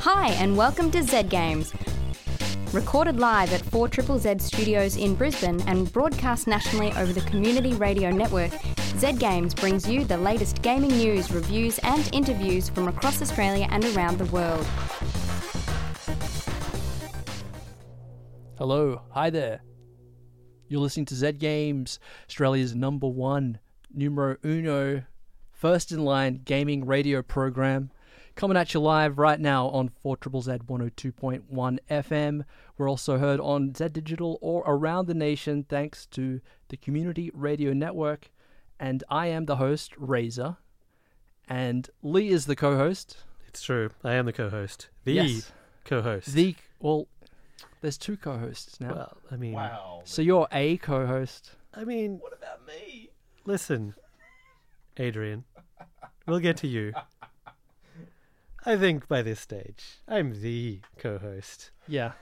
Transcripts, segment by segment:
Hi, and welcome to Zed Games. Recorded live at 4 Triple Z Studios in Brisbane and broadcast nationally over the Community Radio Network, Zed Games brings you the latest gaming news, reviews, and interviews from across Australia and around the world. Hello, hi there. You're listening to Zed Games, Australia's number one, numero uno, first in line gaming radio program. Coming at you live right now on 4 Triple Z 102.1 FM. We're also heard on Z Digital or around the nation thanks to the Community Radio Network. And I am the host, Razor. And Lee is the co host. It's true. I am the co-host. The Yes. co-host. The, well, there's two co hosts now. Well, I mean, Wow. so you're a co host. I mean, What about me? listen, Adrian. We'll get to you. I think by this stage, I'm the co-host, Yeah.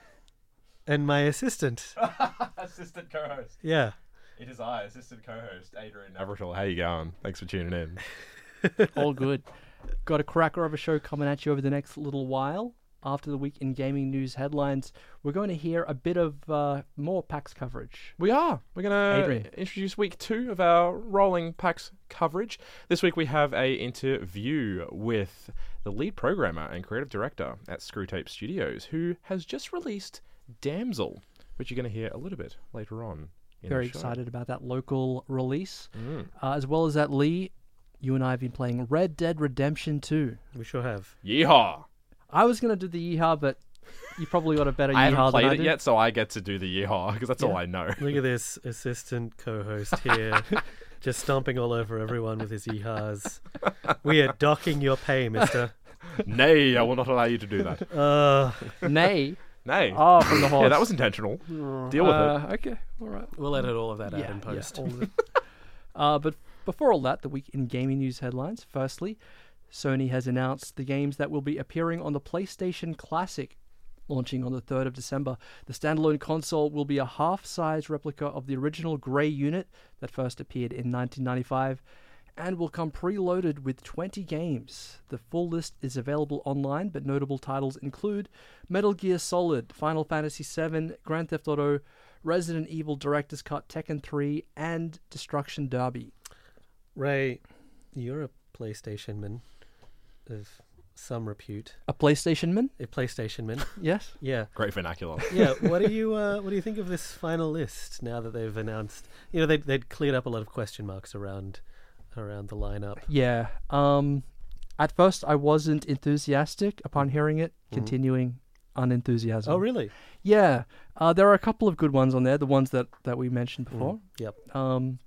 and my assistant. assistant co-host. Yeah. It is I, assistant co-host Adrian Averill. How you going? Thanks for tuning in. All good. Got a cracker of a show coming at you over the next little while. After the week in gaming news headlines, we're going to hear a bit of uh, more PAX coverage. We are. We're going to introduce week two of our rolling PAX coverage. This week we have a interview with the lead programmer and creative director at Screwtape Studios, who has just released Damsel, which you're going to hear a little bit later on. In Very the show. excited about that local release. Mm. Uh, as well as that, Lee, you and I have been playing Red Dead Redemption 2. We sure have. Yeehaw! I was going to do the yeehaw, but you probably got a better I yeehaw haven't than played I it did. yet, so I get to do the yeehaw because that's all I know. Look at this assistant co-host here, just stomping all over everyone with his ehas. We are docking your pay, Mister. Nay, I will not allow you to do that. Uh, Nay. Nay. Oh, from the horse. yeah, that was intentional. Deal with it. uh, Okay, all right. we'll edit all of that out in post. Yeah, all of it. uh, but before all that, the week in gaming news headlines. Firstly, Sony has announced the games that will be appearing on the PlayStation Classic, launching on the 3rd of December. The standalone console will be a half size replica of the original Grey unit that first appeared in 1995 and will come preloaded with 20 games. The full list is available online, but notable titles include Metal Gear Solid, Final Fantasy VII, Grand Theft Auto, Resident Evil Director's Cut, Tekken 3, and Destruction Derby. Ray, you're a PlayStation man of some repute. A PlayStation man? A PlayStation man. Yes. Yeah. Great vernacular. yeah. What do you uh, What do you think of this final list now that they've announced? You know, they they'd cleared up a lot of question marks around around the lineup. Yeah. Um, at first, I wasn't enthusiastic upon hearing it, continuing unenthusiasm. Oh, really? Yeah. Uh, there are a couple of good ones on there, the ones that, that we mentioned before. Yep. Um,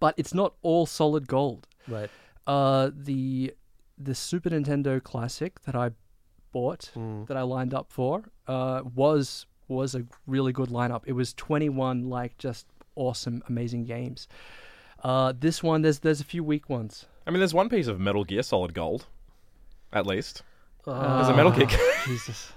but it's not all solid gold. Right. Uh, the the Super Nintendo Classic that I bought, Mm. that I lined up for, uh, was was a really good lineup. It was 21 like just awesome, amazing games. Uh, this one, there's there's a few weak ones. I mean, there's one piece of Metal Gear Solid Gold, at least. Uh, There's a Metal Gear. Jesus.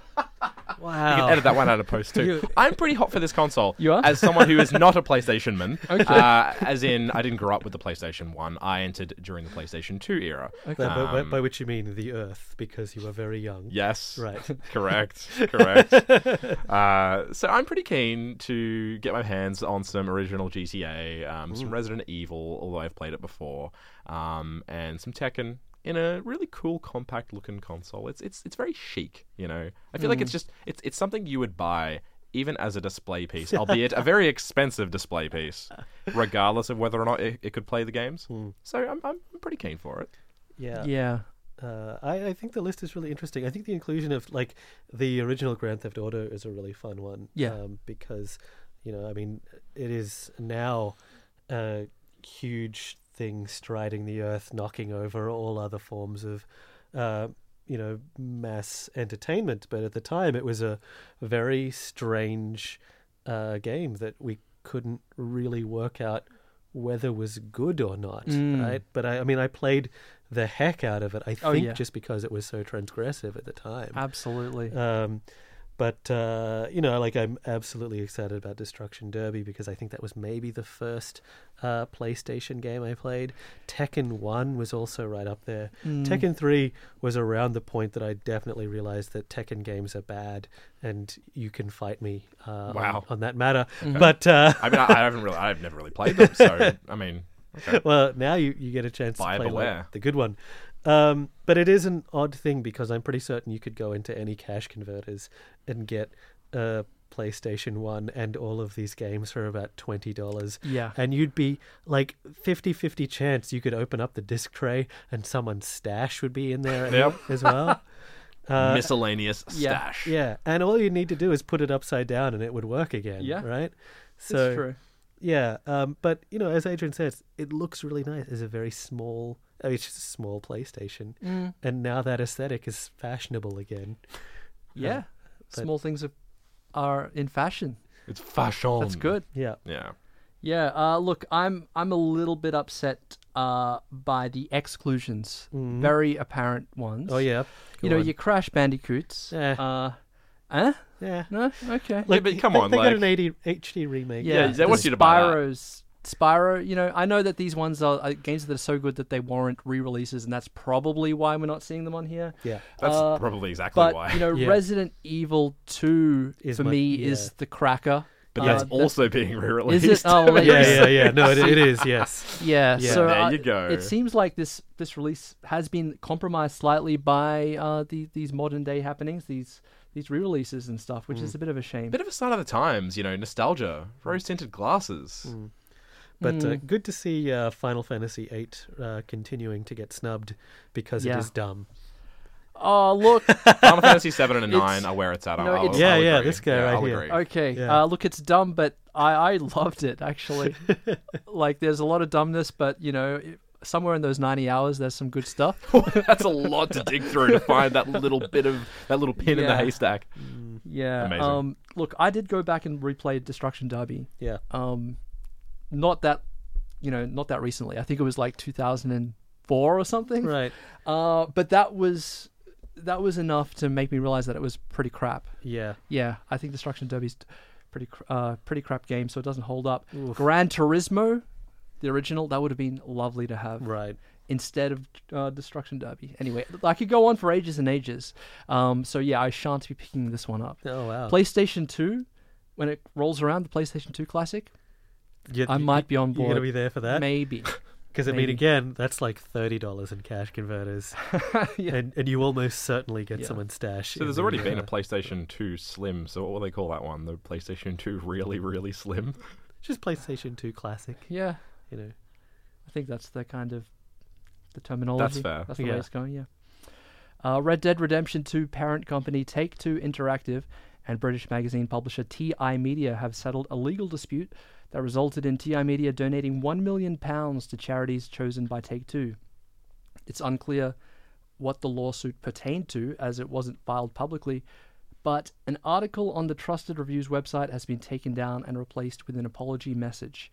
You wow. can edit that one out of post too. You- I'm pretty hot for this console. You are? As someone who is not a PlayStation man. Okay. Uh, as in, I didn't grow up with the PlayStation 1. I entered during the PlayStation 2 era. By, by- by- Um, by which you mean the Earth, because you were very young. Yes. Right. Correct. Correct. uh, so I'm pretty keen to get my hands on some original GTA, um, some Resident Evil, although I've played it before, um, and some Tekken in a really cool, compact looking console. It's it's it's very chic. You know, I feel like it's just it's it's something you would buy. Even as a display piece, albeit a very expensive display piece, regardless of whether or not it, it could play the games. So I'm, I'm I'm pretty keen for it. Yeah. Yeah. Uh, I, I think the list is really interesting. I think the inclusion of like the original Grand Theft Auto is a really fun one. Yeah. Um, because, you know, I mean, it is now a huge thing striding the earth, knocking over all other forms of, uh, you know, mass entertainment. But at the time, it was a very strange uh, game that we couldn't really work out whether was good or not, Mm. right? But I, I mean, I played the heck out of it. I Oh, think yeah. just because it was so transgressive at the time. Absolutely. Um, but uh, you know, like I'm absolutely excited about Destruction Derby because I think that was maybe the first uh, PlayStation game I played. Tekken One was also right up there. Mm. Tekken Three was around the point that I definitely realized that Tekken games are bad, and you can fight me uh, Wow. on, on that matter. Mhm. But uh, I mean, I, I haven't really, I've never really played them, so I mean, okay. well, now you, you get a chance Buyer to play like, the good one. Um, but it is an odd thing because I'm pretty certain you could go into any cash converters and get a PlayStation 1 and all of these games for about $20. Yeah. And you'd be like 50 50 chance you could open up the disc tray and someone's stash would be in there Yep. as well. Uh, miscellaneous yeah, stash. yeah, and all you need to do is put it upside down and it would work again. Yeah. Right? That's So, true. yeah, um, but you know, as Adrian says, it looks really nice. It's a very small, I mean, it's just a small PlayStation, Mm. and now that aesthetic is fashionable again. Yeah. but- Small things are, are in fashion. It's fashion. That's good. Yeah, Yeah. Yeah. Uh, look, I'm I'm a little bit upset uh, by the exclusions. Mhm. Very apparent ones. Oh yeah, You Go know, on. your Crash Bandicoots. Yeah. Uh, eh? yeah. No. Okay. Yeah, but come they, on, they like- got an 80, HD remake. Yeah, they the want you to buy that. Spyro's Spyro, you know, I know that these ones are uh, games that are so good that they warrant re-releases, and that's probably why we're not seeing them on here. yeah. That's Uh, probably exactly But why. you know, Yeah. Resident Evil Two Is for my- me yeah. is the cracker. but Uh, that's that's- also being re-released. Is it? Oh, well, yeah, yeah, yeah. No, it, it is. Yes. Yeah, Yeah. so There uh, you go. It seems like this this release has been compromised slightly by uh, the, these modern day happenings, these these re-releases and stuff, which is a bit of a shame. Bit of a sign of the times, you know, nostalgia, rose tinted glasses. Mm. But uh, Mm. good to see uh, Final Fantasy VIII uh, continuing to get snubbed because Yeah. it is dumb. Oh, look. Final Fantasy seven and It's- nine are where it's at. no, I'll, it's- Yeah, I'll yeah, agree. this guy Yeah, right I'll here. agree. Okay. Yeah. Uh, look, it's dumb, but I, I loved it actually. like, there's a lot of dumbness, but you know, it- somewhere in those 90 hours, there's some good stuff. That's a lot to dig through to find that little bit of that little pin in the haystack. Yeah. Amazing. Um, look, I did go back and replay Destruction Derby. Yeah. Um, not that, you know, not that recently. I think it was like 2004 or something. Right. Uh, but that was that was enough to make me realize that it was pretty crap. Yeah. Yeah, I think Destruction Derby's pretty cr- uh pretty crap game, so it doesn't hold up. Oof. Gran Turismo, the original, that would have been lovely to have Right. instead of uh, Destruction Derby. Anyway, I could go on for ages and ages. Um, so yeah, I shan't be picking this one up. Oh wow. PlayStation Two, when it rolls around, the PlayStation Two Classic, You- I might be on board. You're gonna be there for that maybe. because I mean, again, that's like thirty dollars in cash converters, yeah. and and you almost certainly get Yeah. someone's stash. So there's already the, been uh, a PlayStation 2 Slim. So what will they call that one? The PlayStation 2 really, really slim. just PlayStation Two Classic. yeah, You know. I think that's the kind of the terminology. That's fair. That's the Yeah. way it's going. Yeah. Uh, Red Dead Redemption 2 parent company Take Two Interactive and British magazine publisher TI Media have settled a legal dispute that resulted in TI Media donating one million pounds to charities chosen by Take Two. It's unclear what the lawsuit pertained to, as it wasn't filed publicly. But an article on the Trusted Reviews website has been taken down and replaced with an apology message.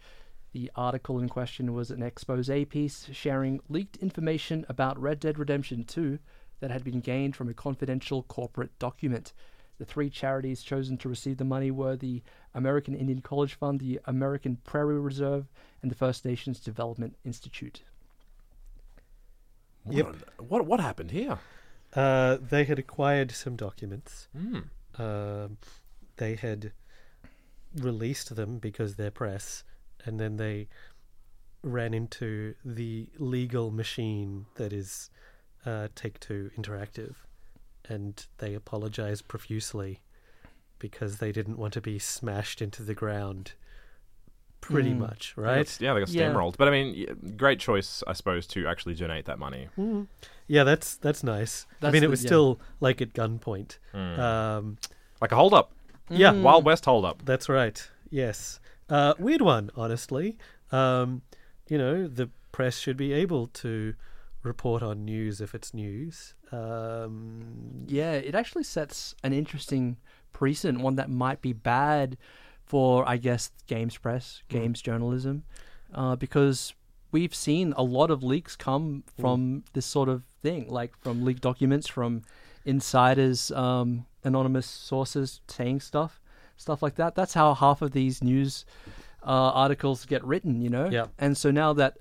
The article in question was an expose piece sharing leaked information about Red Dead Redemption 2 that had been gained from a confidential corporate document. The three charities chosen to receive the money were the American Indian College Fund, the American Prairie Reserve, and the First Nations Development Institute. Yep. What, what what happened here? Uh, they had acquired some documents. Hmm. Um, they had released them because they're press, and then they ran into the legal machine that is uh, Take Two Interactive, and they apologized profusely because they didn't want to be smashed into the ground. Pretty Mm. much, They right? got- yeah, they got Yeah. steamrolled. But I mean, great choice, I suppose, to actually donate that money. Mm. Yeah, that's that's nice. I That's mean, it the- was yeah. still like at gunpoint. Hmm. Um, like a hold up. Yeah, Mm. Wild West hold up. That's right. Yes. Uh, weird one, honestly. Um, you know, the press should be able to report on news if it's news. Um, Yeah, it actually sets an interesting precedent, one that might be bad for, I guess, games press, games journalism, uh, because we've seen a lot of leaks come from this sort of thing, like from leaked documents, from insiders, um, anonymous sources saying stuff, stuff like that. That's how half of these news uh, articles get written, you know. Yeah. And so now that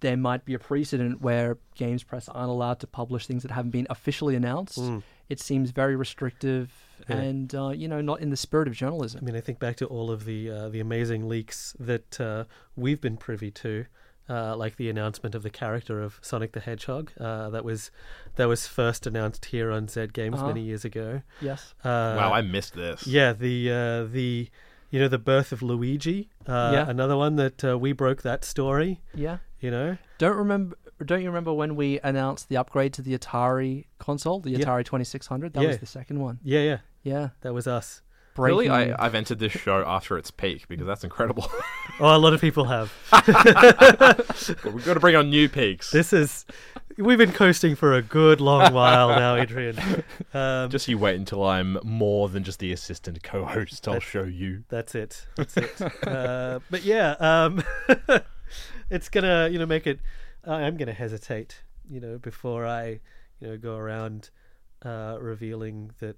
there might be a precedent where games press aren't allowed to publish things that haven't been officially announced, Mm. it seems very restrictive Yeah. and uh, you know not in the spirit of journalism. I mean, I think back to all of the uh, the amazing leaks that uh, we've been privy to, uh, like the announcement of the character of Sonic the Hedgehog. Uh, that was that was first announced here on Zed Games Uh-huh. many years ago. Yes. Uh, wow, I missed this. yeah, the uh, the you know the birth of Luigi. Uh, Yeah. another one that uh, we broke that story. Yeah. You know, Don't remember. Don't you remember when we announced the upgrade to the Atari console, the Yeah. Atari Twenty Six Hundred? That Yeah. was the second one. yeah, yeah, Yeah. that was us. Really, Breaking- I, I've entered this show after its peak because that's incredible. Oh, a lot of people have. But We've got to bring on new peaks. This is. We've been coasting for a good long while now, Adrian. Um, Just you wait until I'm more than just the assistant co-host. I'll show you. That's it. That's it. uh, but yeah, um, it's gonna you know make it. I am gonna hesitate, you know, before I you know go around uh, revealing that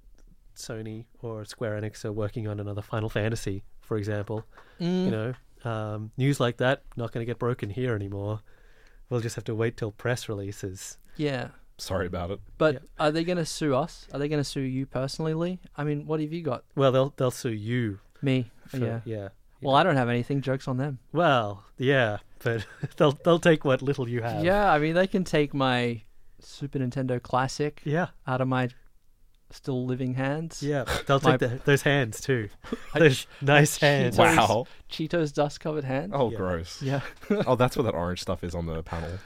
Sony or Square Enix are working on another Final Fantasy, for example. Mm. You know, um, news like that not gonna get broken here anymore. We'll just have to wait till press releases. Yeah. Sorry about it. But Yeah. are they going to sue us? Are they going to sue you personally, Lee? I mean, what have you got? Well, they'll they'll sue you. Me. For, yeah. yeah. Well, I don't have anything. Jokes on them. Well, yeah, but they'll they'll take what little you have. Yeah, I mean, they can take my Super Nintendo Classic Yeah. out of my still living hands. Yeah, they'll My- take the, those hands too. I- Those nice hands. Cheetos. Wow. Cheetos dust covered hands. Oh, Yeah. gross. Yeah. oh, that's what that orange stuff is on the panel.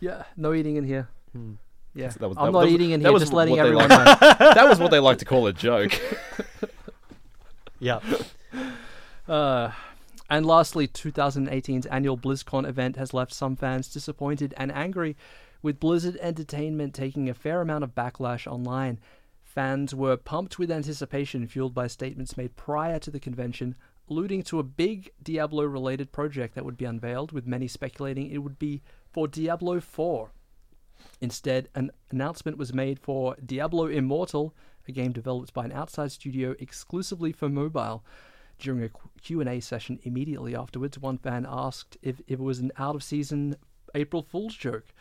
Yeah. No eating in here. Hmm. Yeah. That was- I'm that- not that was- eating in that here, was just what letting they everyone like- know. that was what they like to call a joke. Yeah. Uh, and lastly, 2018's annual BlizzCon event has left some fans disappointed and angry, with Blizzard Entertainment taking a fair amount of backlash online. Fans were pumped with anticipation, fueled by statements made prior to the convention, alluding to a big Diablo related project that would be unveiled, with many speculating it would be for Diablo 4. Instead, an announcement was made for Diablo Immortal, a game developed by an outside studio exclusively for mobile. During a Q&A session immediately afterwards, one fan asked if, if it was an out-of-season April Fool's joke.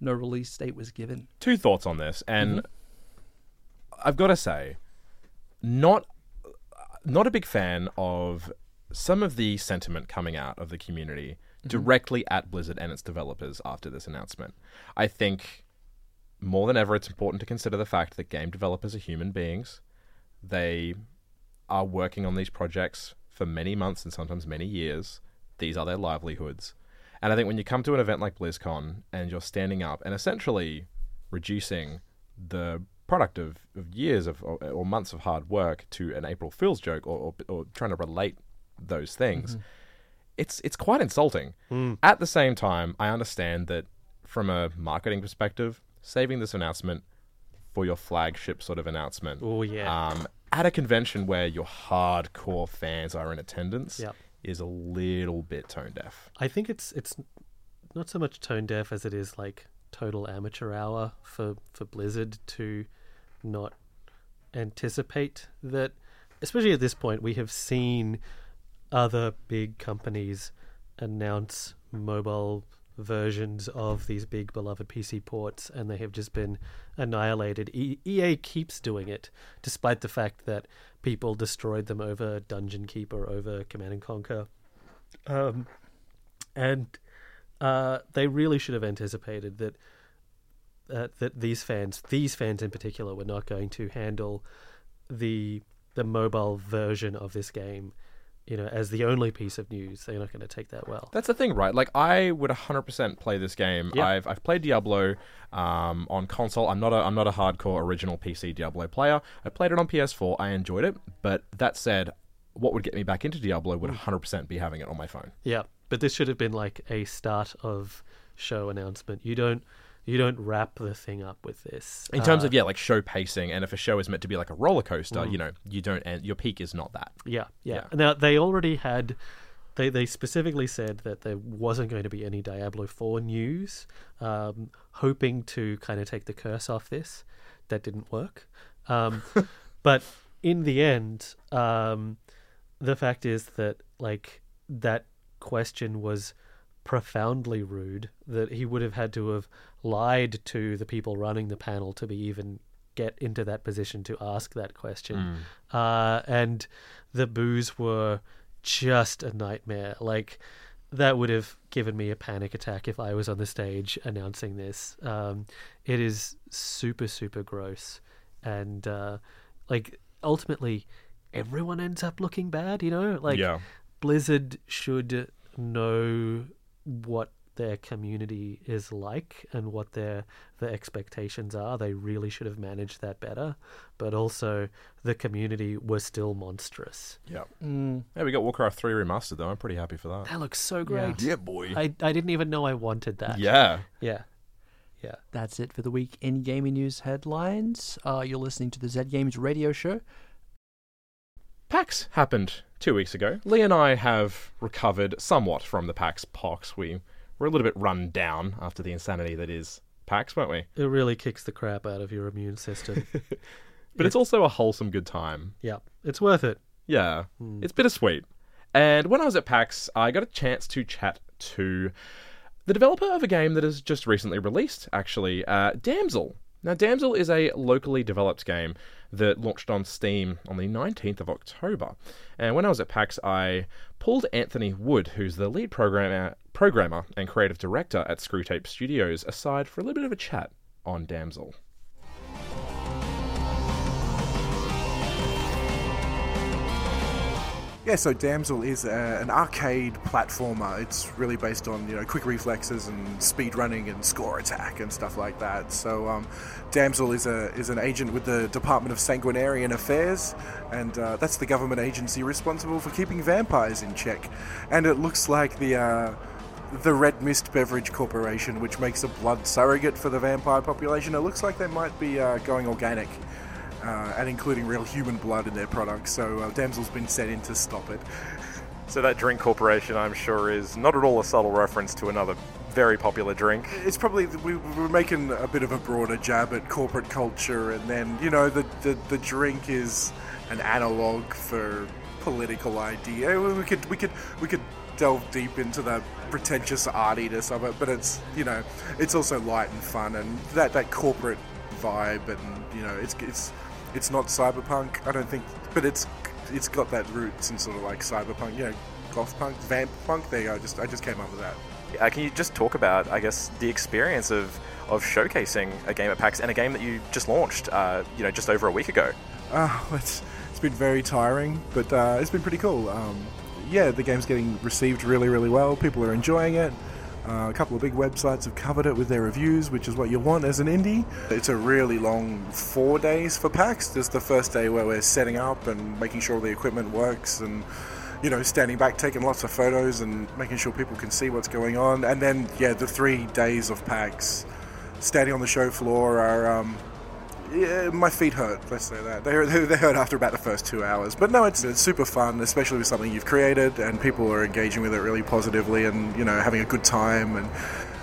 No release date was given. Two thoughts on this, and Mm-hmm. I've got to say, not not a big fan of some of the sentiment coming out of the community Mm-hmm. directly at Blizzard and its developers after this announcement. I think more than ever, it's important to consider the fact that game developers are human beings. They are working on these projects for many months and sometimes many years. These are their livelihoods. And I think when you come to an event like BlizzCon and you're standing up and essentially reducing the product of, of years of or, or months of hard work to an April Fool's joke or, or, or trying to relate those things, it's it's quite insulting. At the same time, I understand that from a marketing perspective, saving this announcement for your flagship sort of announcement Oh yeah. um, at a convention where your hardcore fans are in attendance Yep. is a little bit tone deaf. I think it's it's not so much tone deaf as it is like total amateur hour for for Blizzard to not anticipate that especially at this point we have seen other big companies announce mobile versions of these big beloved PC ports and they have just been annihilated. E- EA keeps doing it despite the fact that people destroyed them over Dungeon Keeper, over Command and Conquer. Um, and uh, they really should have anticipated that uh, that these fans, these fans in particular, were not going to handle the the mobile version of this game, you know, as the only piece of news. They're not going to take that well. That's the thing, right? Like I would 100% play this game. Yeah. I've I've played Diablo um, on console. I'm not a I'm not a hardcore original PC Diablo player. I played it on PS4. I enjoyed it, but that said, what would get me back into Diablo would 100% be having it on my phone. Yeah, but this should have been like a start of show announcement. You don't you don't wrap the thing up with this. In terms Uh, of yeah, like show pacing, and if a show is meant to be like a roller coaster, you know, you don't and your peak is not that. Yeah, yeah. Yeah. Now they already had. They they specifically said that there wasn't going to be any Diablo Four news, um, hoping to kind of take the curse off this. That didn't work. Um, But in the end, um, the fact is that like that question was profoundly rude. That he would have had to have lied to the people running the panel to be even get into that position to ask that question. Uh, and the boos were just a nightmare. Like that would have given me a panic attack if I was on the stage announcing this. Um, it is super super gross, and uh, like ultimately, everyone ends up looking bad. You know, like Yeah. Blizzard should know what their community is like and what their the expectations are. They really should have managed that better. But also, the community was still monstrous. Yeah. Mm, Yeah, we got Warcraft 3 remastered though. I'm pretty happy for that. That looks so great. Yeah, boy. I I didn't even know I wanted that. yeah. Yeah. Yeah. that's it for the week in gaming news headlines. Uh, you're listening to the Zed Games radio show. PAX happened two weeks ago. Lee and I have recovered somewhat from the PAX pox. We were a little bit run down after the insanity that is PAX, weren't we? It really kicks the crap out of your immune system. But it's also a wholesome good time. yeah. It's worth it. Yeah, Hmm. it's bittersweet. And when I was at PAX, I got a chance to chat to the developer of a game that has just recently released, actually, uh, Damsel. Now, Damsel is a locally developed game that launched on Steam on the 19th of October. And when I was at PAX, I pulled Anthony Wood, who's the lead programmer, programmer and creative director at Screwtape Studios, aside for a little bit of a chat on Damsel. Yeah, so Damsel is a, an arcade platformer. It's really based on you know quick reflexes and speed running and score attack and stuff like that. So um, Damsel is a is an agent with the Department of Sanguinarian Affairs, and uh, that's the government agency responsible for keeping vampires in check. And it looks like the. Uh, the Red Mist Beverage Corporation, which makes a blood surrogate for the vampire population, it looks like they might be uh, going organic uh, and including real human blood in their products. So uh, Damsel's been sent in to stop it. So that drink corporation, I'm sure, is not at all a subtle reference to another very popular drink. It's probably we, we're making a bit of a broader jab at corporate culture, and then you know the the, the drink is an analog for political idea. We could we could we could delve deep into the pretentious artiness of it, but it's you know it's also light and fun, and that that corporate vibe, and you know it's it's it's not cyberpunk. I don't think, but it's it's got that roots in sort of like cyberpunk, you know, goth punk, vamp punk. There you go. I just I just came up with that. Uh, can you just talk about, I guess, the experience of, of showcasing a game at PAX and a game that you just launched, uh, you know, just over a week ago? Uh, it's it's been very tiring, but uh, it's been pretty cool. Um, yeah, the game's getting received really, really well. People are enjoying it. Uh, a couple of big websites have covered it with their reviews, which is what you want as an indie. It's a really long four days for PAX. There's the first day where we're setting up and making sure the equipment works and you know, standing back, taking lots of photos and making sure people can see what's going on. And then, yeah, the three days of PAX, standing on the show floor are, um, yeah, my feet hurt. Let's say that they they they hurt after about the first two hours. But no, it's it's super fun, especially with something you've created and people are engaging with it really positively and you know having a good time and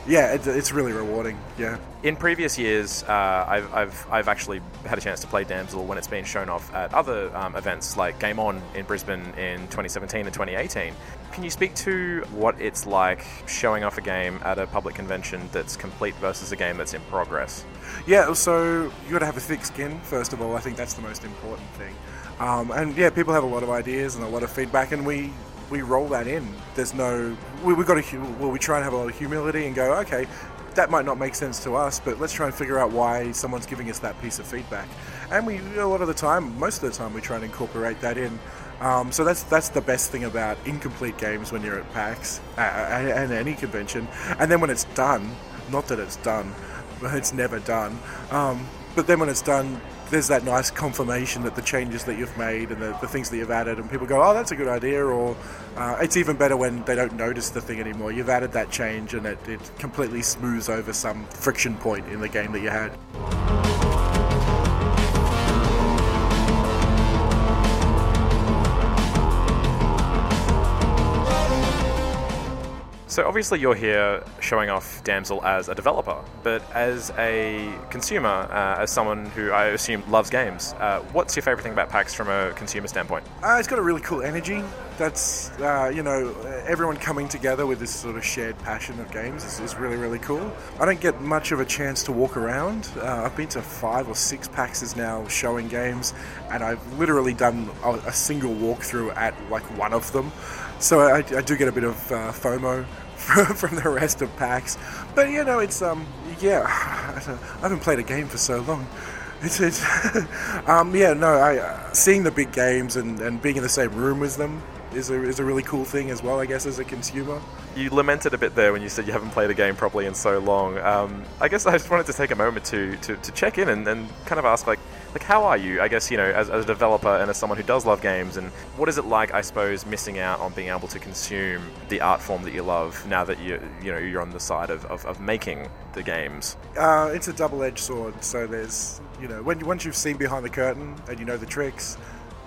yeah, it, it's really rewarding. Yeah. In previous years, uh, I've, I've, I've actually had a chance to play Damsel when it's been shown off at other um, events like Game On in Brisbane in 2017 and 2018. Can you speak to what it's like showing off a game at a public convention that's complete versus a game that's in progress? Yeah, so you got to have a thick skin. First of all, I think that's the most important thing. Um, and yeah, people have a lot of ideas and a lot of feedback, and we we roll that in. There's no we we got to well, we try and have a lot of humility and go, okay, that might not make sense to us, but let's try and figure out why someone's giving us that piece of feedback. And we a lot of the time, most of the time, we try and incorporate that in. Um, so that's that's the best thing about incomplete games when you're at PAX and any convention. And then when it's done, not that it's done, but it's never done. Um, but then when it's done, there's that nice confirmation that the changes that you've made and the, the things that you've added, and people go, "Oh, that's a good idea," or uh, it's even better when they don't notice the thing anymore. You've added that change, and it, it completely smooths over some friction point in the game that you had. So obviously you're here showing off Damsel as a developer, but as a consumer, uh, as someone who I assume loves games, uh, what's your favorite thing about PAX from a consumer standpoint? Uh, it's got a really cool energy. That's, uh, you know, everyone coming together with this sort of shared passion of games is, is really, really cool. I don't get much of a chance to walk around. Uh, I've been to five or six PAXs now showing games, and I've literally done a, a single walkthrough at like one of them. So I, I do get a bit of uh, FOMO from the rest of PAX. But you know, it's um, yeah, I haven't played a game for so long. It's, it's um, yeah, no, I uh, seeing the big games and, and being in the same room as them is a, is a really cool thing as well, I guess, as a consumer. You lamented a bit there when you said you haven't played a game properly in so long. Um, I guess I just wanted to take a moment to, to, to check in and, and kind of ask, like, like how are you? I guess you know, as, as a developer and as someone who does love games, and what is it like? I suppose missing out on being able to consume the art form that you love now that you you know you're on the side of, of, of making the games. Uh, it's a double-edged sword. So there's you know when once you've seen behind the curtain and you know the tricks,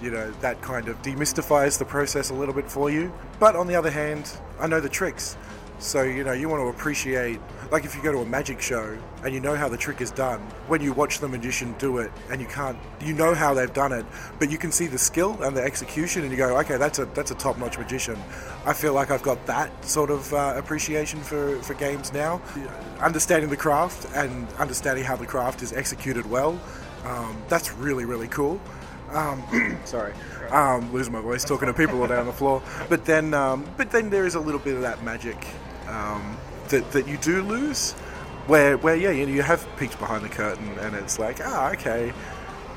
you know that kind of demystifies the process a little bit for you. But on the other hand, I know the tricks. So, you know, you want to appreciate, like if you go to a magic show and you know how the trick is done, when you watch the magician do it and you can't, you know how they've done it, but you can see the skill and the execution and you go, okay, that's a, that's a top notch magician. I feel like I've got that sort of uh, appreciation for, for games now. Understanding the craft and understanding how the craft is executed well, um, that's really, really cool. Um, sorry, um, losing my voice talking to people all down the floor. But then, um, but then there is a little bit of that magic um, that that you do lose, where where yeah, you, know, you have peeked behind the curtain, and it's like ah okay,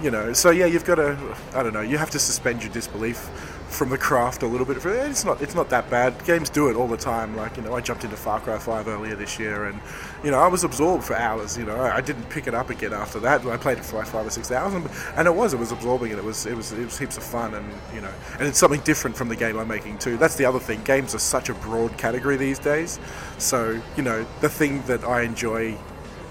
you know. So yeah, you've got to I don't know, you have to suspend your disbelief from the craft a little bit. It's not it's not that bad. Games do it all the time. Like you know, I jumped into Far Cry 5 earlier this year, and you know, I was absorbed for hours. You know, I didn't pick it up again after that. I played it for like five or six hours, and, and it was it was absorbing, and it was it was it was heaps of fun, and you know, and it's something different from the game I'm making too. That's the other thing. Games are such a broad category these days. So you know, the thing that I enjoy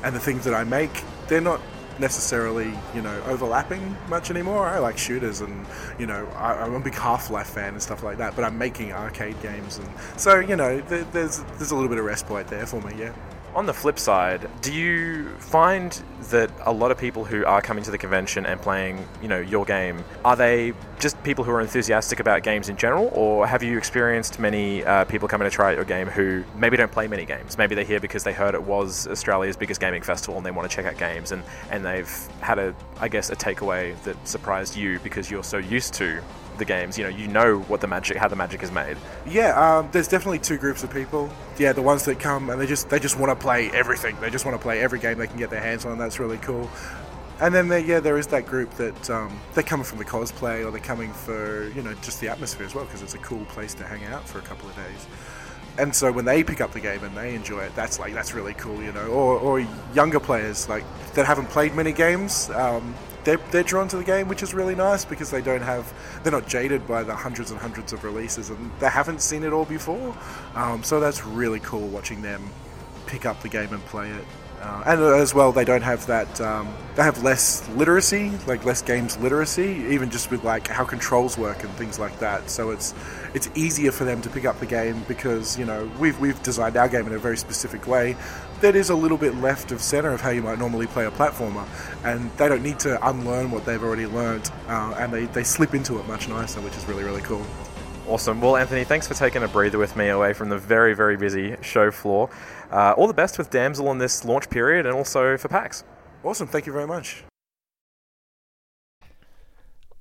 and the things that I make, they're not necessarily, you know, overlapping much anymore. I like shooters, and you know, I, am a big Half-Life fan and stuff like that. But I'm making arcade games, and so you know, there, there's there's a little bit of respite there for me. Yeah. On the flip side, do you find that a lot of people who are coming to the convention and playing, you know, your game, are they just people who are enthusiastic about games in general, or have you experienced many uh, people coming to try out your game who maybe don't play many games? Maybe they're here because they heard it was Australia's biggest gaming festival and they want to check out games, and, and they've had a, I guess, a takeaway that surprised you because you're so used to the games. You know, you know what the magic, how the magic is made. Yeah, um, there's definitely two groups of people. Yeah, the ones that come and they just they just want to play everything. They just want to play every game they can get their hands on. That's really cool. And then there, yeah, there is that group that um, they're coming from the cosplay or they're coming for you know just the atmosphere as well because it's a cool place to hang out for a couple of days. And so when they pick up the game and they enjoy it, that's like that's really cool, you know. Or, or younger players like that haven't played many games, um, they're, they're drawn to the game, which is really nice because they don't have, they're not jaded by the hundreds and hundreds of releases and they haven't seen it all before. Um, so that's really cool watching them pick up the game and play it. Uh, and as well, they don't have that. Um, they have less literacy, like less games literacy, even just with like how controls work and things like that. So it's it's easier for them to pick up the game because you know we've we've designed our game in a very specific way that is a little bit left of center of how you might normally play a platformer, and they don't need to unlearn what they've already learned, uh, and they they slip into it much nicer, which is really really cool. Awesome. Well, Anthony, thanks for taking a breather with me away from the very, very busy show floor. Uh, all the best with Damsel in this launch period and also for PAX. Awesome. Thank you very much.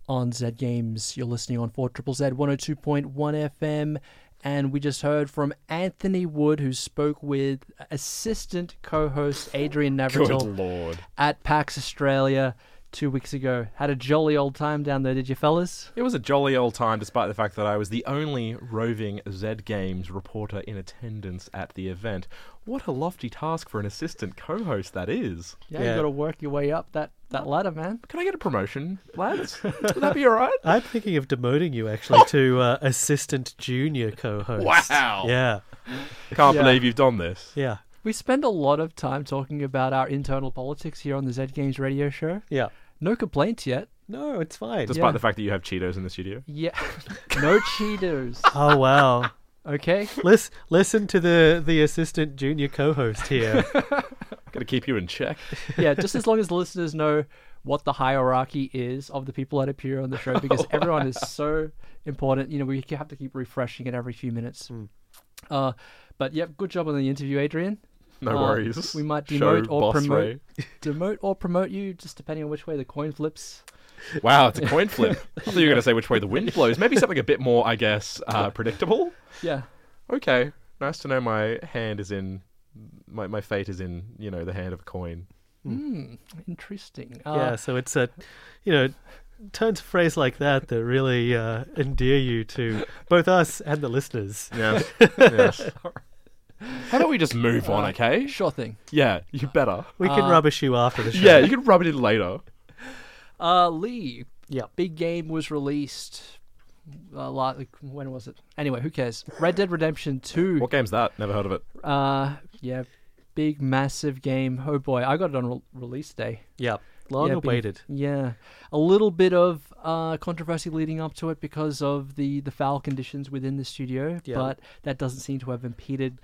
On Zed Games, you're listening on 4 Triple Z 102.1 FM. And we just heard from Anthony Wood, who spoke with assistant co host Adrian Navratil at PAX Australia two weeks ago. Had a jolly old time down there, did you, fellas? It was a jolly old time, despite the fact that I was the only roving Zed Games reporter in attendance at the event. What a lofty task for an assistant co-host that is. Yeah, you got to work your way up that, that ladder, man. Can I get a promotion, lads? Would that be all right? I'm thinking of demoting you actually to uh, assistant junior co-host. Wow. Yeah. Can't Yeah. believe you've done this. Yeah. We spend a lot of time talking about our internal politics here on the Zed Games radio show. Yeah. No complaints yet. No, it's fine. Despite Yeah. the fact that you have Cheetos in the studio. Yeah. no Cheetos. oh wow. Okay. Listen, listen to the the assistant junior co-host here. Got to keep you in check. yeah, just as long as the listeners know what the hierarchy is of the people that appear on the show, because everyone is so important. You know, we have to keep refreshing it every few minutes. Hmm. Uh, but yep, good job on the interview, Adrian. No Uh, worries. we might Show demote or boss promote- Ray. Demote or promote you, just depending on which way the coin flips. Wow, it's a coin flip. I thought you were going to say which way the wind blows. Maybe something a bit more, I guess, uh, predictable. Yeah. Okay, nice to know my hand is in, my, my fate is in, you know, the hand of a coin. Hmm. Interesting. Uh, yeah, so it's a, you know, turns a phrase like that that really uh, endear you to both us and the listeners. Yes, yes. How about we just move on, okay? Sure thing. Yeah, you better. We can Uh, rubbish you after the show. Yeah, you can rub it in later. Uh, Lee. Yeah. Big game was released. A lot. Like, when was it? Anyway, who cares? Red Dead Redemption Two. What game's that? Never heard of it. Uh, yeah, big massive game. Oh boy, I got it on re- release day. Yeah. Long Yeah, been- awaited. Yeah, a little bit of uh, controversy leading up to it because of the the foul conditions within the studio, Yeah. but that doesn't seem to have impeded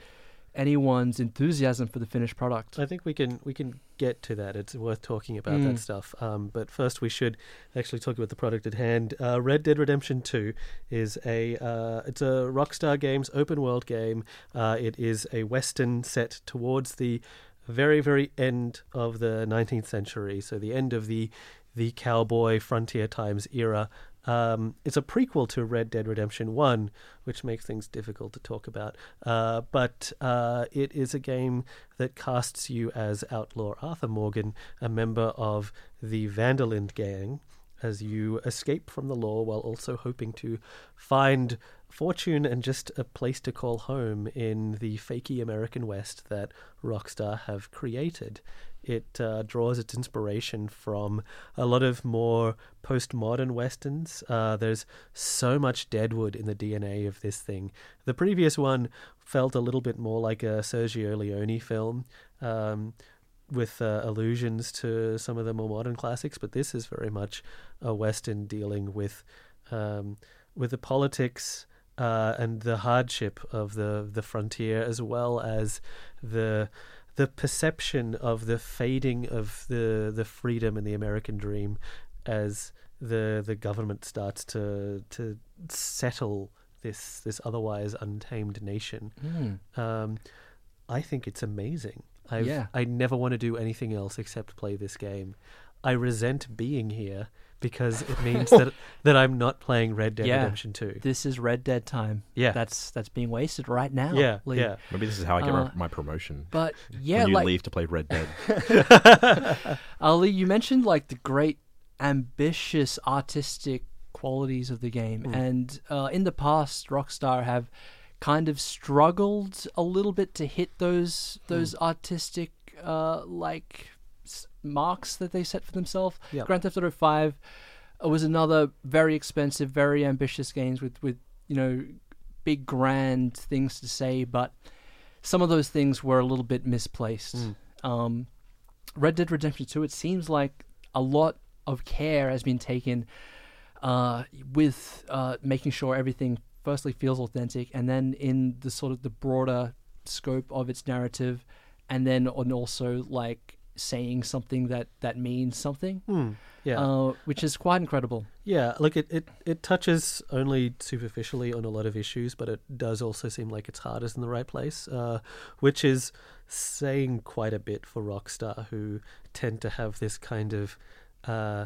anyone's enthusiasm for the finished product. I think we can we can get to that. It's worth talking about Mm. that stuff. Um, but first, we should actually talk about the product at hand. Uh, Red Dead Redemption Two is a uh, it's a Rockstar Games open world game. Uh, it is a western set towards the very very end of the 19th century, so the end of the the cowboy frontier times era. Um, it's a prequel to Red Dead Redemption 1, which makes things difficult to talk about. Uh, but uh, it is a game that casts you as outlaw Arthur Morgan, a member of the Van der Linde gang, as you escape from the law while also hoping to find fortune and just a place to call home in the fakey American West that Rockstar have created. It uh, draws its inspiration from a lot of more postmodern westerns. Uh, there's so much Deadwood in the DNA of this thing. The previous one felt a little bit more like a Sergio Leone film. Um, with uh, allusions to some of the more modern classics, but this is very much a western dealing with um, with the politics uh, and the hardship of the the frontier, as well as the the perception of the fading of the the freedom and the American dream as the the government starts to to settle this this otherwise untamed nation. Hmm. Um, I think it's amazing. i Yeah. I never want to do anything else except play this game. I resent being here because it means that that I'm not playing Red Dead Yeah. Redemption 2. This is Red Dead time. Yeah. that's that's being wasted right now. yeah, Lee. yeah. Maybe this is how I get Uh, my, my promotion. But yeah, when you like leave to play Red Dead. Ali, you mentioned like the great ambitious artistic qualities of the game, Hmm. and uh, in the past, Rockstar have kind of struggled a little bit to hit those those Hmm. artistic uh, like s- marks that they set for themselves. Yeah. Grand Theft Auto Five was another very expensive, very ambitious games with with you know big grand things to say, but some of those things were a little bit misplaced. Mm. Um, Red Dead Redemption 2, it seems like a lot of care has been taken uh, with uh, making sure everything firstly feels authentic and then in the sort of the broader scope of its narrative and then on also like saying something that that means something Hmm, yeah. uh, which is quite incredible Yeah, look, it, it, it touches only superficially on a lot of issues, but it does also seem like its heart is in the right place, uh, which is saying quite a bit for Rockstar, who tend to have this kind of uh,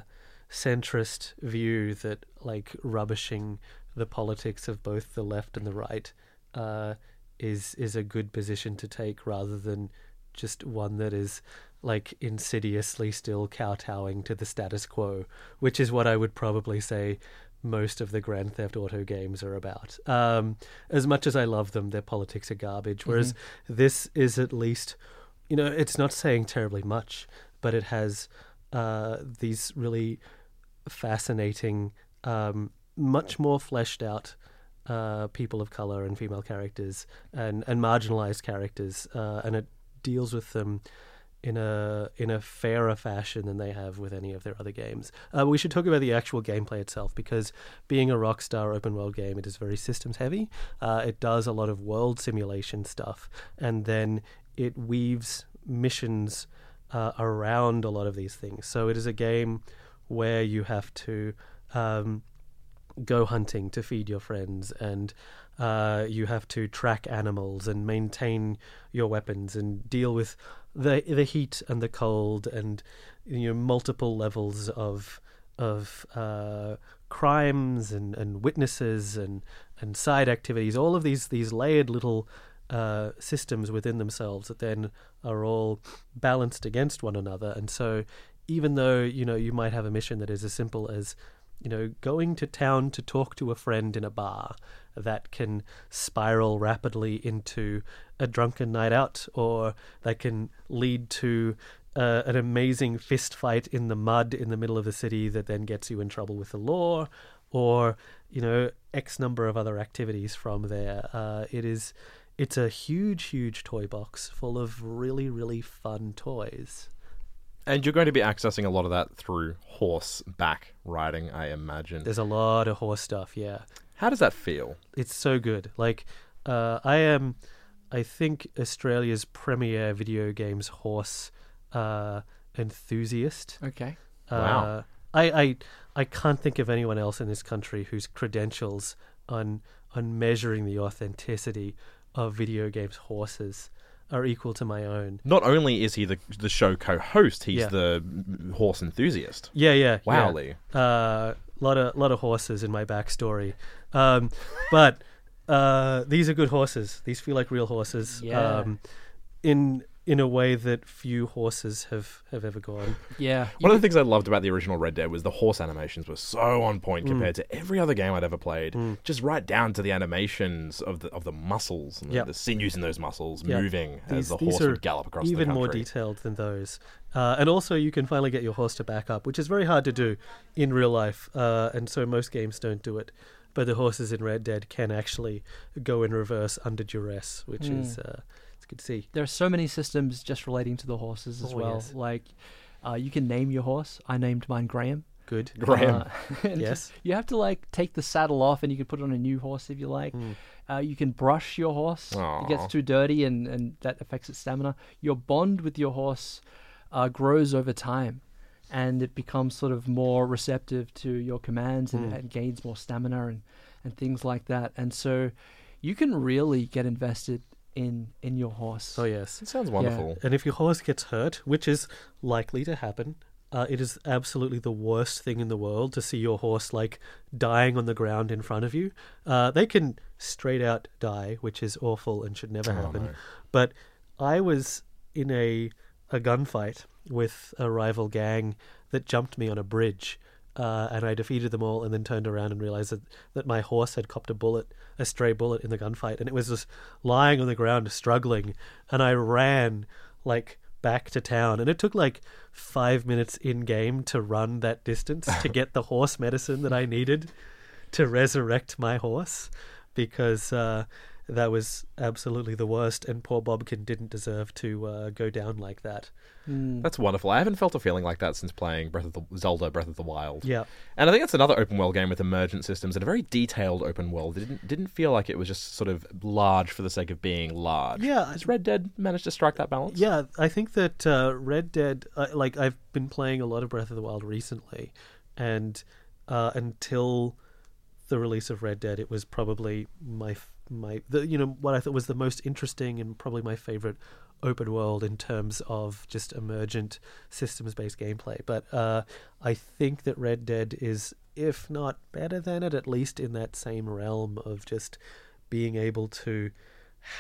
centrist view that, like, rubbishing the politics of both the left and the right uh, is is a good position to take, rather than just one that is like insidiously still kowtowing to the status quo, which is what I would probably say most of the Grand Theft Auto games are about. Um, as much as I love them, their politics are garbage. Whereas this is at least, you know, it's not saying terribly much, but it has uh, these really fascinating, um, much more fleshed out uh, people of color and female characters and, and marginalized characters, uh, and it deals with them in a in a fairer fashion than they have with any of their other games. Uh, we should talk about the actual gameplay itself because being a Rockstar open world game, it is very systems heavy. Uh, it does a lot of world simulation stuff, and then it weaves missions uh, around a lot of these things. So it is a game where you have to um, go hunting to feed your friends and uh, you have to track animals and maintain your weapons and deal with the the heat and the cold and you know multiple levels of of uh, crimes and, and witnesses and and side activities. All of these these layered little uh, systems within themselves that then are all balanced against one another. And so, even though you know you might have a mission that is as simple as you know going to town to talk to a friend in a bar, that can spiral rapidly into a drunken night out, or that can lead to uh, an amazing fist fight in the mud in the middle of the city that then gets you in trouble with the law, or you know X number of other activities from there. Uh, it is it's a huge, huge toy box full of really, really fun toys. And you're going to be accessing a lot of that through horseback riding, I imagine. There's a lot of horse stuff, yeah. How does that feel? It's so good. Like, uh, I am, I think, Australia's premier video games horse uh, enthusiast. Okay. Uh, Wow. I, I I can't think of anyone else in this country whose credentials on on measuring the authenticity of video games horses are equal to my own. Not only is he the the show co-host, he's Yeah. the horse enthusiast. Yeah, yeah. Wow, yeah. Lee. Uh, lot of lot of horses in my backstory, um, but uh, these are good horses. These feel like real horses. Yeah. Um, in in a way that few horses have, have ever gone. Yeah. One of the things I loved about the original Red Dead was the horse animations were so on point compared to every other game I'd ever played. Just right down to the animations of the of the muscles and Yep. the, the sinews in those muscles Yep. moving These- as the horse are would gallop across even the more country. detailed than those. Uh, and also, you can finally get your horse to back up, which is very hard to do in real life, uh, and so most games don't do it. But the horses in Red Dead can actually go in reverse under duress, which Mm. is uh, it's good to see. There are so many systems just relating to the horses as Oh, well. yes. Like, uh, you can name your horse. I named mine Graham. Good. Graham. Uh, Yes. You have to like take the saddle off, and you can put on a new horse if you like. Mm. Uh, you can brush your horse. It gets too dirty, and, and that affects its stamina. Your bond with your horse uh, grows over time, and it becomes sort of more receptive to your commands and, Mm. and gains more stamina and, and things like that. And so, you can really get invested in in your horse. Oh yes. It sounds wonderful. And if your horse gets hurt, which is likely to happen, uh, it is absolutely the worst thing in the world to see your horse like dying on the ground in front of you. Uh, they can straight out die, which is awful and should never Oh, happen. no. But I was in a a gunfight with a rival gang that jumped me on a bridge. Uh, and I defeated them all, and then turned around and realized that, that my horse had copped a bullet, a stray bullet in the gunfight, and it was just lying on the ground, struggling. And I ran like back to town, and it took like five minutes in game to run that distance to get the horse medicine that I needed to resurrect my horse, because uh, that was absolutely the worst, and poor Bobkin didn't deserve to uh, go down like that. Mm. That's wonderful. I haven't felt a feeling like that since playing Breath of the Zelda Breath of the Wild. Yeah. And I think that's another open world game with emergent systems and a very detailed open world. It didn't didn't feel like it was just sort of large for the sake of being large. Yeah, Has Red Dead managed to strike that balance? Yeah, I think that uh, Red Dead, uh, like I've been playing a lot of Breath of the Wild recently, and uh, until the release of Red Dead, it was probably my f- my the you know what I thought was the most interesting and probably my favorite open world in terms of just emergent systems based gameplay. But uh, I think that Red Dead is, if not better than it, at least in that same realm of just being able to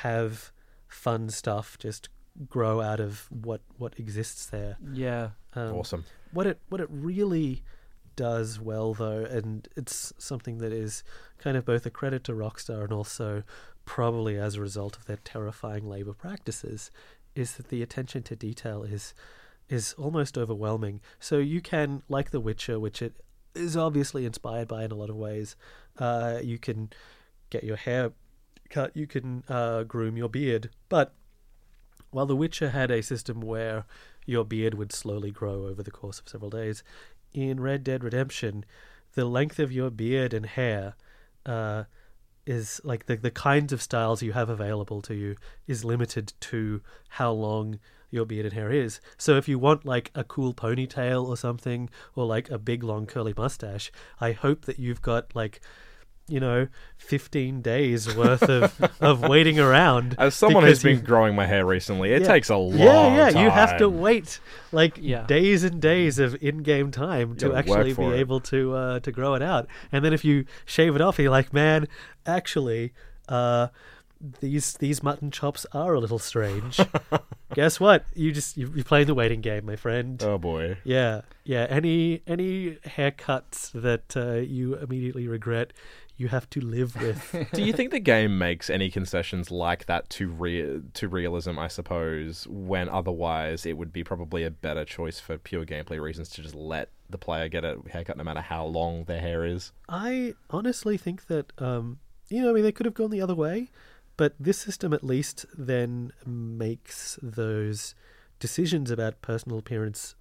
have fun stuff just grow out of what what exists there. Yeah. Um, Awesome. What it what it really does well though, and it's something that is kind of both a credit to Rockstar and also probably as a result of their terrifying labor practices, is that the attention to detail is is almost overwhelming. So you can, like The Witcher, which it is obviously inspired by in a lot of ways, uh, you can get your hair cut, you can uh, groom your beard, but while The Witcher had a system where your beard would slowly grow over the course of several days. In Red Dead Redemption, the length of your beard and hair uh, is like the the kinds of styles you have available to you is limited to how long your bearded hair is. So if you want like a cool ponytail or something, or like a big long curly mustache, I hope that you've got like you know, 15 days worth of, of waiting around. As someone who's been you- growing my hair recently, it Yeah. takes a long yeah, yeah, you have to wait like Yeah. days and days of in-game time to gotta actually be it. able to uh, to grow it out. And then if you shave it off, you're like, man, actually, uh, these these mutton chops are a little strange. Guess what? You just you, you're playing the waiting game, my friend. Oh boy. Yeah, yeah. Any any haircuts that uh, you immediately regret, you have to live with. Do you think the game makes any concessions like that to re- to realism? I suppose when otherwise it would be probably a better choice for pure gameplay reasons to just let the player get a haircut no matter how long their hair is. I honestly think that um, you know, I mean, they could have gone the other way, but this system at least then makes those decisions about personal appearance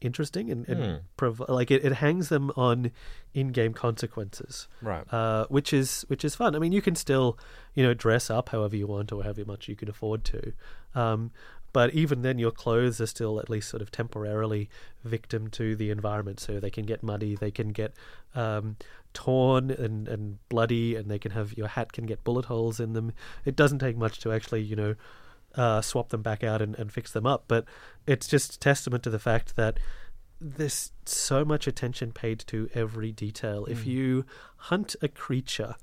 interesting and, and Hmm. prov- like it, it hangs them on in-game consequences Right. uh, which is which is fun. I mean, you can still you know dress up however you want or however much you can afford to, um, but even then, your clothes are still at least sort of temporarily victim to the environment. So they can get muddy, they can get um, torn and, and bloody, and they can have your hat can get bullet holes in them. It doesn't take much to actually you know uh, swap them back out and, and fix them up, but it's just testament to the fact that there's so much attention paid to every detail. If you hunt a creature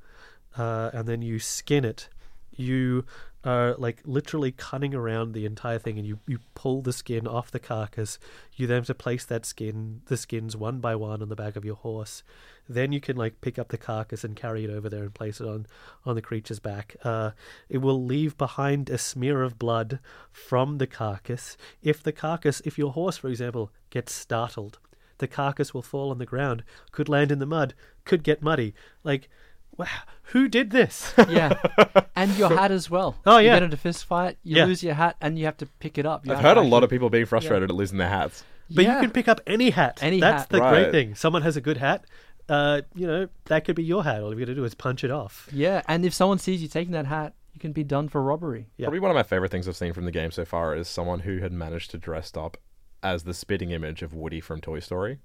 uh, and then you skin it, you are like literally cutting around the entire thing and you, you pull the skin off the carcass. You then have to place that skin, the skins one by one on the back of your horse. Then you can like pick up the carcass and carry it over there and place it on, on the creature's back. Uh, it will leave behind a smear of blood from the carcass. If the carcass, if your horse, for example, gets startled, the carcass will fall on the ground, could land in the mud, could get muddy. Like, wow, who did this? yeah, and your hat as well. Oh, yeah, You yeah. get into a fist fight, you Yeah. lose your hat, and you have to pick it up. You I've heard to a lot of people being frustrated at losing their hats. But Yeah. you can pick up any hat. Any That's hat. the Right. great thing. Someone has a good hat. Uh, you know, that could be your hat. All you got to do is punch it off. Yeah, and if someone sees you taking that hat, you can be done for robbery. Yeah. Probably one of my favorite things I've seen from the game so far is someone who had managed to dress up as the spitting image of Woody from Toy Story.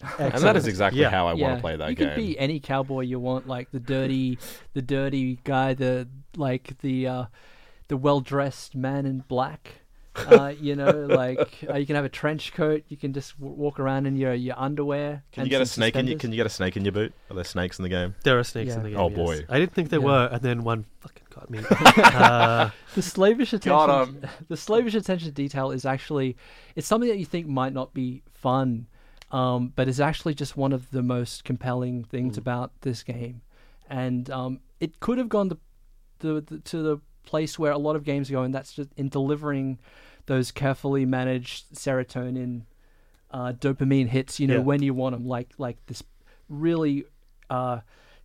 And that is exactly Yeah. how I want to play that you game. can be any cowboy you want, like the dirty, the dirty guy, the like the uh, the well dressed man in black. Uh, you know, like uh, you can have a trench coat. You can just w- walk around in your your underwear. Can you get a some snake in your. Can you get a snake in your boot? Are there snakes in the game? There are snakes Yeah. in the game. Oh, yes. boy. I didn't think there Yeah. were, and then one fucking got me. uh, the slavish attention Got 'em. the slavish attention to detail is actually it's something that you think might not be fun um, but it's actually just one of the most compelling things about this game and um, it could have gone to the, the to the place where a lot of games go and that's just in delivering those carefully managed serotonin uh, dopamine hits you know Yeah. when you want them like like this really uh,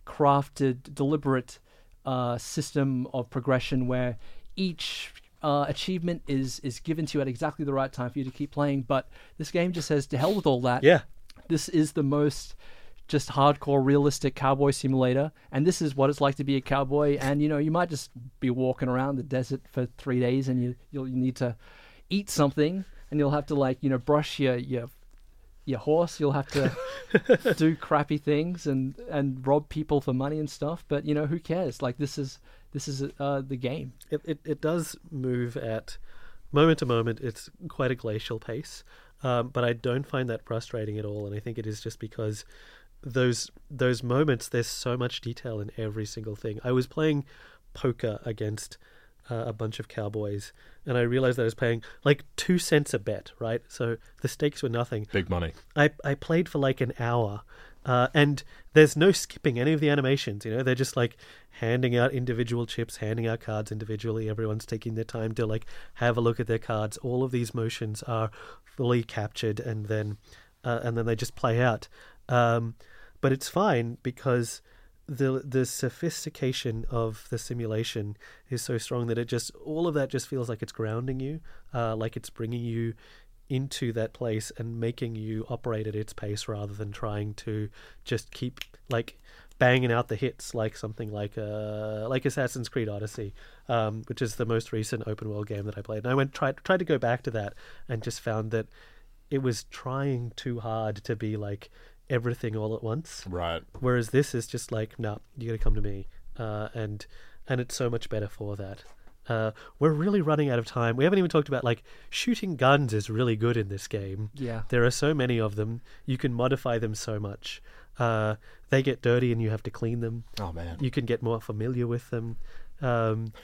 crafted deliberate uh, system of progression where each uh, achievement is is given to you at exactly the right time for you to keep playing. But this game just says to hell with all that. yeah. This is the most just hardcore realistic cowboy simulator and this is what it's like to be a cowboy and you know you might just be walking around the desert for three days and you you'll you need to eat something and you'll have to like you know brush your your your horse you'll have to do crappy things and and rob people for money and stuff but you know who cares like this is this is uh, the game It, it it does move at moment to moment. It's quite a glacial pace, um, but I don't find that frustrating at all. And I think it is just because those those moments there's so much detail in every single thing. I was playing poker against uh, a bunch of cowboys, and I realized that I was paying like two cents a bet. Right, so the stakes were nothing. Big money. I I played for like an hour, uh, and there's no skipping any of the animations. You know, they're just like handing out individual chips, handing out cards individually. Everyone's taking their time to like have a look at their cards. All of these motions are fully captured, and then uh, and then they just play out. Um, but it's fine because the the sophistication of the simulation is so strong that it just all of that just feels like it's grounding you, uh, like it's bringing you into that place and making you operate at its pace rather than trying to just keep like banging out the hits like something like uh like Assassin's Creed Odyssey, um, which is the most recent open world game that I played. And I went tried tried to go back to that and just found that it was trying too hard to be like everything all at once. Right. Whereas this is just like, no, you got to come to me, uh, and and it's so much better for that. Uh, we're really running out of time. We haven't even talked about like shooting guns is really good in this game. Yeah. There are so many of them. You can modify them so much. Uh, they get dirty and you have to clean them. Oh man. You can get more familiar with them. Um,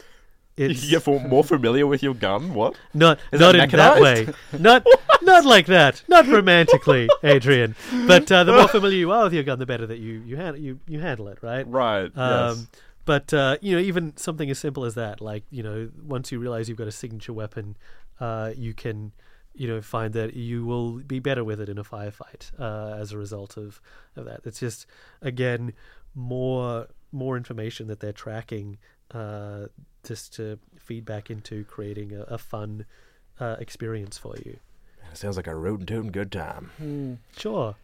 You it's can get more familiar with your gun. What? not Is not that in that way. Not not like that. Not romantically, Adrian. But uh, the more familiar you are with your gun, the better that you you hand, you you handle it, right? Right. yes. But uh, you know, even something as simple as that, like you know, once you realize you've got a signature weapon, uh, you can, you know, find that you will be better with it in a firefight uh, as a result of of that. It's just again more more information that they're tracking, uh, just to feed back into creating a, a fun uh, experience for you. It sounds like a rootin' tootin' good time. Sure,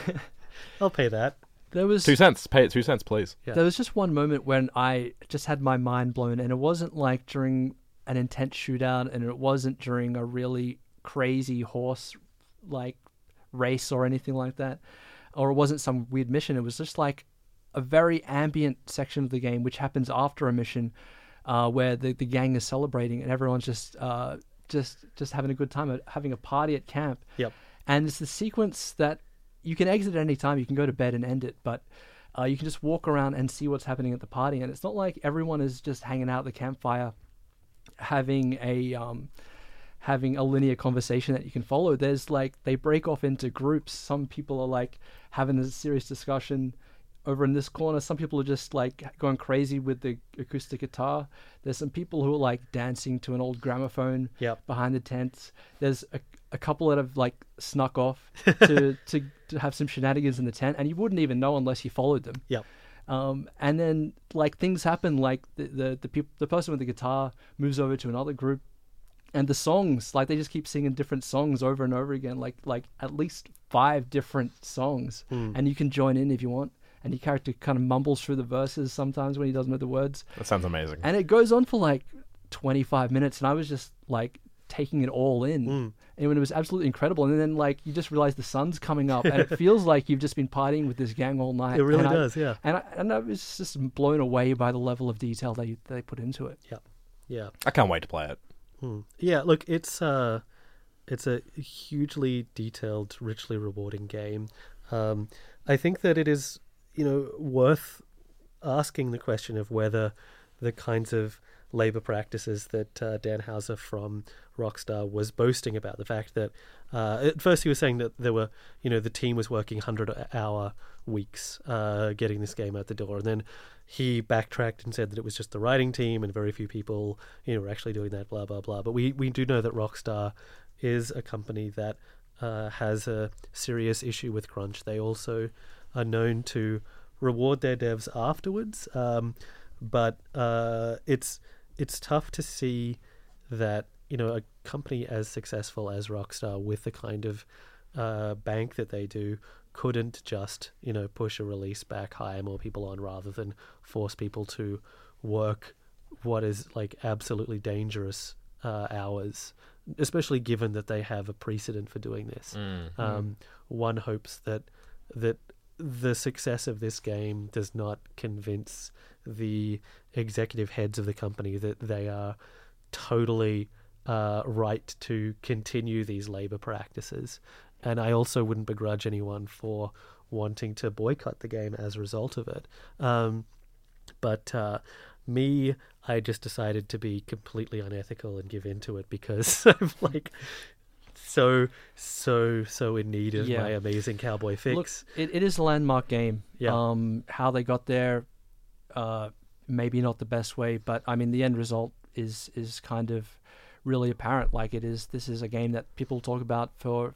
I'll pay that. There was Two cents. Pay it two cents, please. Yeah. There was just one moment when I just had my mind blown, and it wasn't like during an intense shootout, and it wasn't during a really crazy horse like race or anything like that, or it wasn't some weird mission. It was just like a very ambient section of the game, which happens after a mission, uh, where the, the gang is celebrating and everyone's just uh, just just having a good time, having a party at camp. Yep. And it's the sequence that you can exit at any time. You can go to bed and end it, but uh, you can just walk around and see what's happening at the party. And it's not like everyone is just hanging out at the campfire, having a um, having a linear conversation that you can follow. There's like they break off into groups. Some people are like having a serious discussion over in this corner. Some people are just like going crazy with the acoustic guitar. There's some people who are like dancing to an old gramophone Yep. behind the tents. There's a, a couple that have like snuck off to, to to have some shenanigans in the tent, and you wouldn't even know unless you followed them. Yep. Um, and then like things happen, like the the the, peop- the person with the guitar moves over to another group, and the songs like they just keep singing different songs over and over again, like like at least five different songs, and you can join in if you want. And your character kind of mumbles through the verses sometimes when he doesn't know the words, That sounds amazing. and it goes on for like 25 minutes and i was just like taking it all in Mm. and when it was absolutely incredible and then like you just realize the sun's coming up and it feels like you've just been partying with this gang all night It really And I- does, yeah. and I, and I was just blown away by the level of detail they they put into it Yeah. Yeah. I can't wait to play it. Hmm. Yeah, look, it's uh it's a hugely detailed, richly rewarding game. Um, I think that it is, you know, worth asking the question of whether the kinds of labor practices that uh, Dan Houser from Rockstar was boasting about the fact that uh, at first he was saying that there were, you know, the team was working hundred hour weeks uh, getting this game out the door, and then he backtracked and said that it was just the writing team and very few people, you know, were actually doing that. Blah blah blah. But we we do know that Rockstar is a company that uh, has a serious issue with crunch. They also are known to reward their devs afterwards. Um, but uh, it's it's tough to see that you know a company as successful as Rockstar with the kind of uh, bank that they do couldn't just you know push a release back, hire more people on, rather than force people to work what is like absolutely dangerous uh, hours, especially given that they have a precedent for doing this. Um, one hopes that that the success of this game does not convince the executive heads of the company that they are totally uh, right to continue these labor practices. And I also wouldn't begrudge anyone for wanting to boycott the game as a result of it. Um, but uh, me, I just decided to be completely unethical and give in to it because I'm like so, so, so in need of Yeah. my amazing cowboy fix. Look, it, it is a landmark game. Yeah. Um, how they got there, uh, maybe not the best way, but I mean the end result is is kind of really apparent. Like it is. This is a game that people talk about for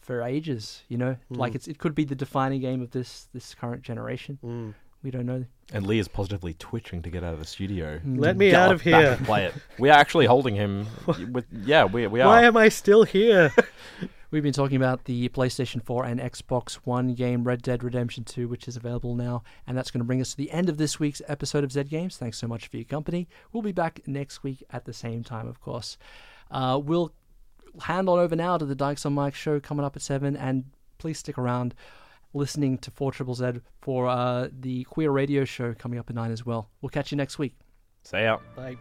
for ages. You know, like Mm. it's it could be the defining game of this this current generation. Mm. We don't know. And Lee is positively twitching to get out of the studio. Let me Get out of here. play it. We are actually holding him. with yeah, we we are. Why am I still here? We've been talking about the PlayStation 4 and Xbox One game Red Dead Redemption 2, which is available now. And that's going to bring us to the end of this week's episode of Zed Games. Thanks so much for your company. We'll be back next week at the same time, of course. Uh, we'll hand on over now to the Dykes on Mike show coming up at 7. And please stick around listening to 4 Triple Z for uh, the Queer Radio show coming up at 9 as well. We'll catch you next week. Say out. Bye.